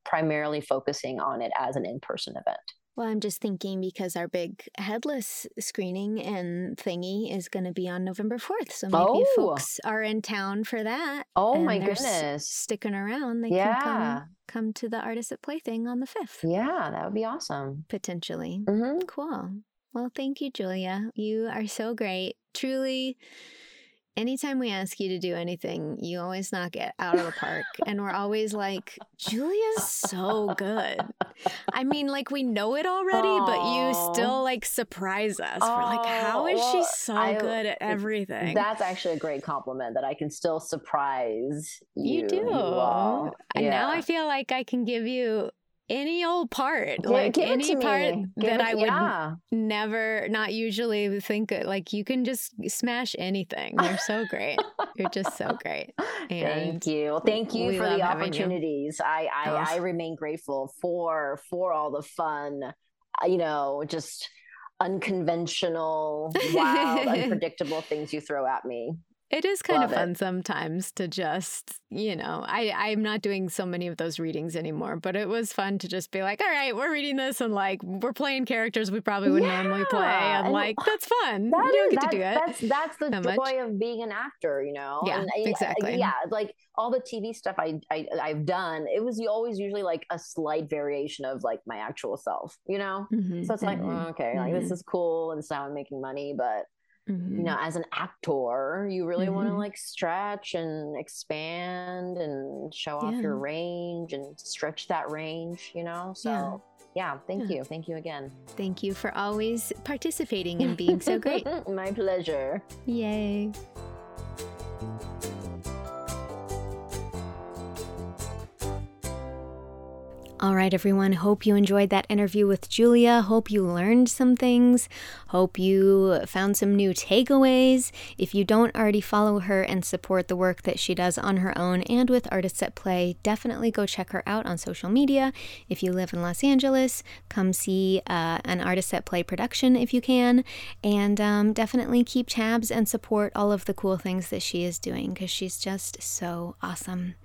primarily focusing on it as an in-person event well, I'm just thinking because our big headless screening and thingy is going to be on November 4th. So maybe Oh. folks are in town for that. oh my goodness Sticking around, they Yeah. can come, come to the Artists at Play thing on the 5th, yeah that would be awesome potentially. hmm Cool. Well, thank you, Julia. You are so great. Truly, anytime we ask you to do anything, you always knock it out of the park. and we're always like, Julia's so good. I mean, like we know it already, Aww. but you still like surprise us. we're like, how oh, is well, she so I, good at everything? That's actually a great compliment that I can still surprise you. You do. You and now I feel like I can give you any old part, give, like any part that I would yeah. never, not usually think of. Like you can just smash anything. You're so great. You're just so great. And thank you. Thank you for the opportunities. I I, oh. I remain grateful for for all the fun. Uh, you know, just unconventional, wild, unpredictable things you throw at me. It is kind Love of fun it. sometimes to just, you know, I, I'm not doing so many of those readings anymore, but it was fun to just be like, all right, we're reading this and like we're playing characters we probably would yeah. normally play. And, and, like, that's fun. That you don't get that, to do it. That's that's the joy much. of being an actor, you know? Yeah, and, exactly. Yeah, like all the TV stuff I, I I've done, it was always usually like a slight variation of like my actual self, you know? Mm-hmm, so it's mm-hmm. like, oh, okay, mm-hmm. like this mm-hmm. is cool and this is how I'm making money, but Mm-hmm. you know as an actor you really mm-hmm. want to like stretch and expand and show yeah. off your range and stretch that range you know? So yeah, yeah. thank you. Thank you again. Thank you for always participating and being so great. My pleasure. Yay All right, everyone. Hope you enjoyed that interview with Julia. Hope you learned some things. Hope you found some new takeaways. If you don't already follow her and support the work that she does on her own and with Artists at Play, definitely go check her out on social media. If you live in Los Angeles, come see uh, an Artists at Play production if you can. And um, definitely keep tabs and support all of the cool things that she is doing because she's just so awesome.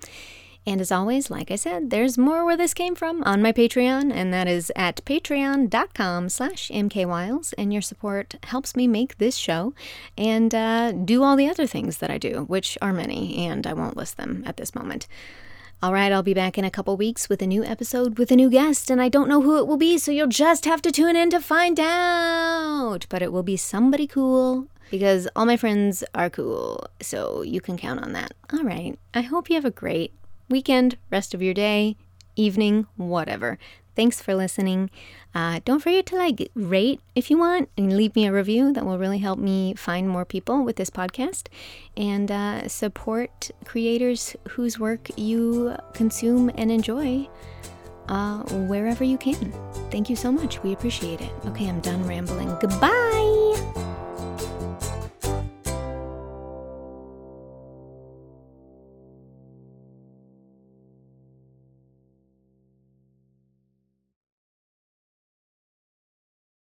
And as always, like I said, there's more where this came from on my Patreon, and that is at patreon.com slash mkwiles, and your support helps me make this show and uh, do all the other things that I do, which are many, and I won't list them at this moment. All right, I'll be back in a couple weeks with a new episode with a new guest, and I don't know who it will be, so you'll just have to tune in to find out. But it will be somebody cool because all my friends are cool, so you can count on that. All right, I hope you have a great weekend, rest of your day, evening, whatever. Thanks for listening. Uh, don't forget to like rate if you want and leave me a review. That will really help me find more people with this podcast and uh, support creators whose work you consume and enjoy uh, wherever you can. Thank you so much. We appreciate it. Okay, I'm done rambling. Goodbye.